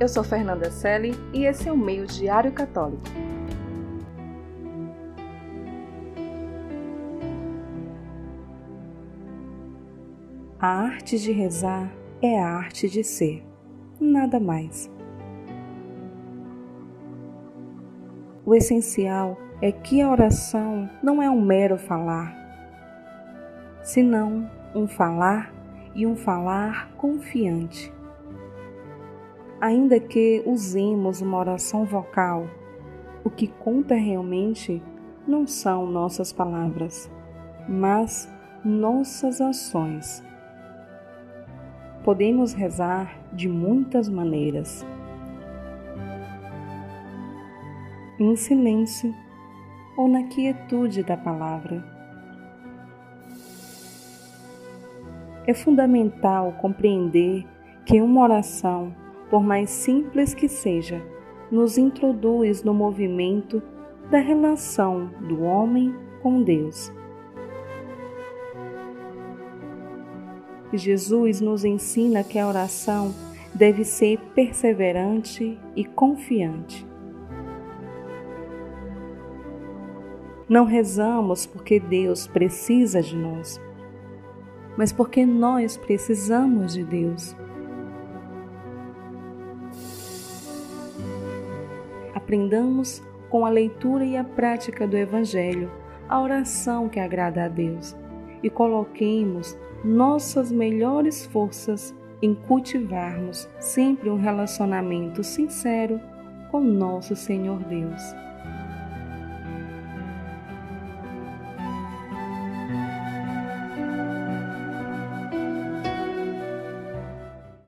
Eu sou Fernanda Selle e esse é o Meio Diário Católico. A arte de rezar é a arte de ser, nada mais. O essencial é que a oração não é um mero falar, senão um falar e um falar confiante ainda que usemos uma oração vocal, o que conta realmente não são nossas palavras, mas nossas ações. Podemos rezar de muitas maneiras. Em silêncio ou na quietude da palavra. É fundamental compreender que uma oração por mais simples que seja, nos introduz no movimento da relação do homem com Deus. Jesus nos ensina que a oração deve ser perseverante e confiante. Não rezamos porque Deus precisa de nós, mas porque nós precisamos de Deus. Aprendamos com a leitura e a prática do Evangelho a oração que agrada a Deus e coloquemos nossas melhores forças em cultivarmos sempre um relacionamento sincero com nosso Senhor Deus.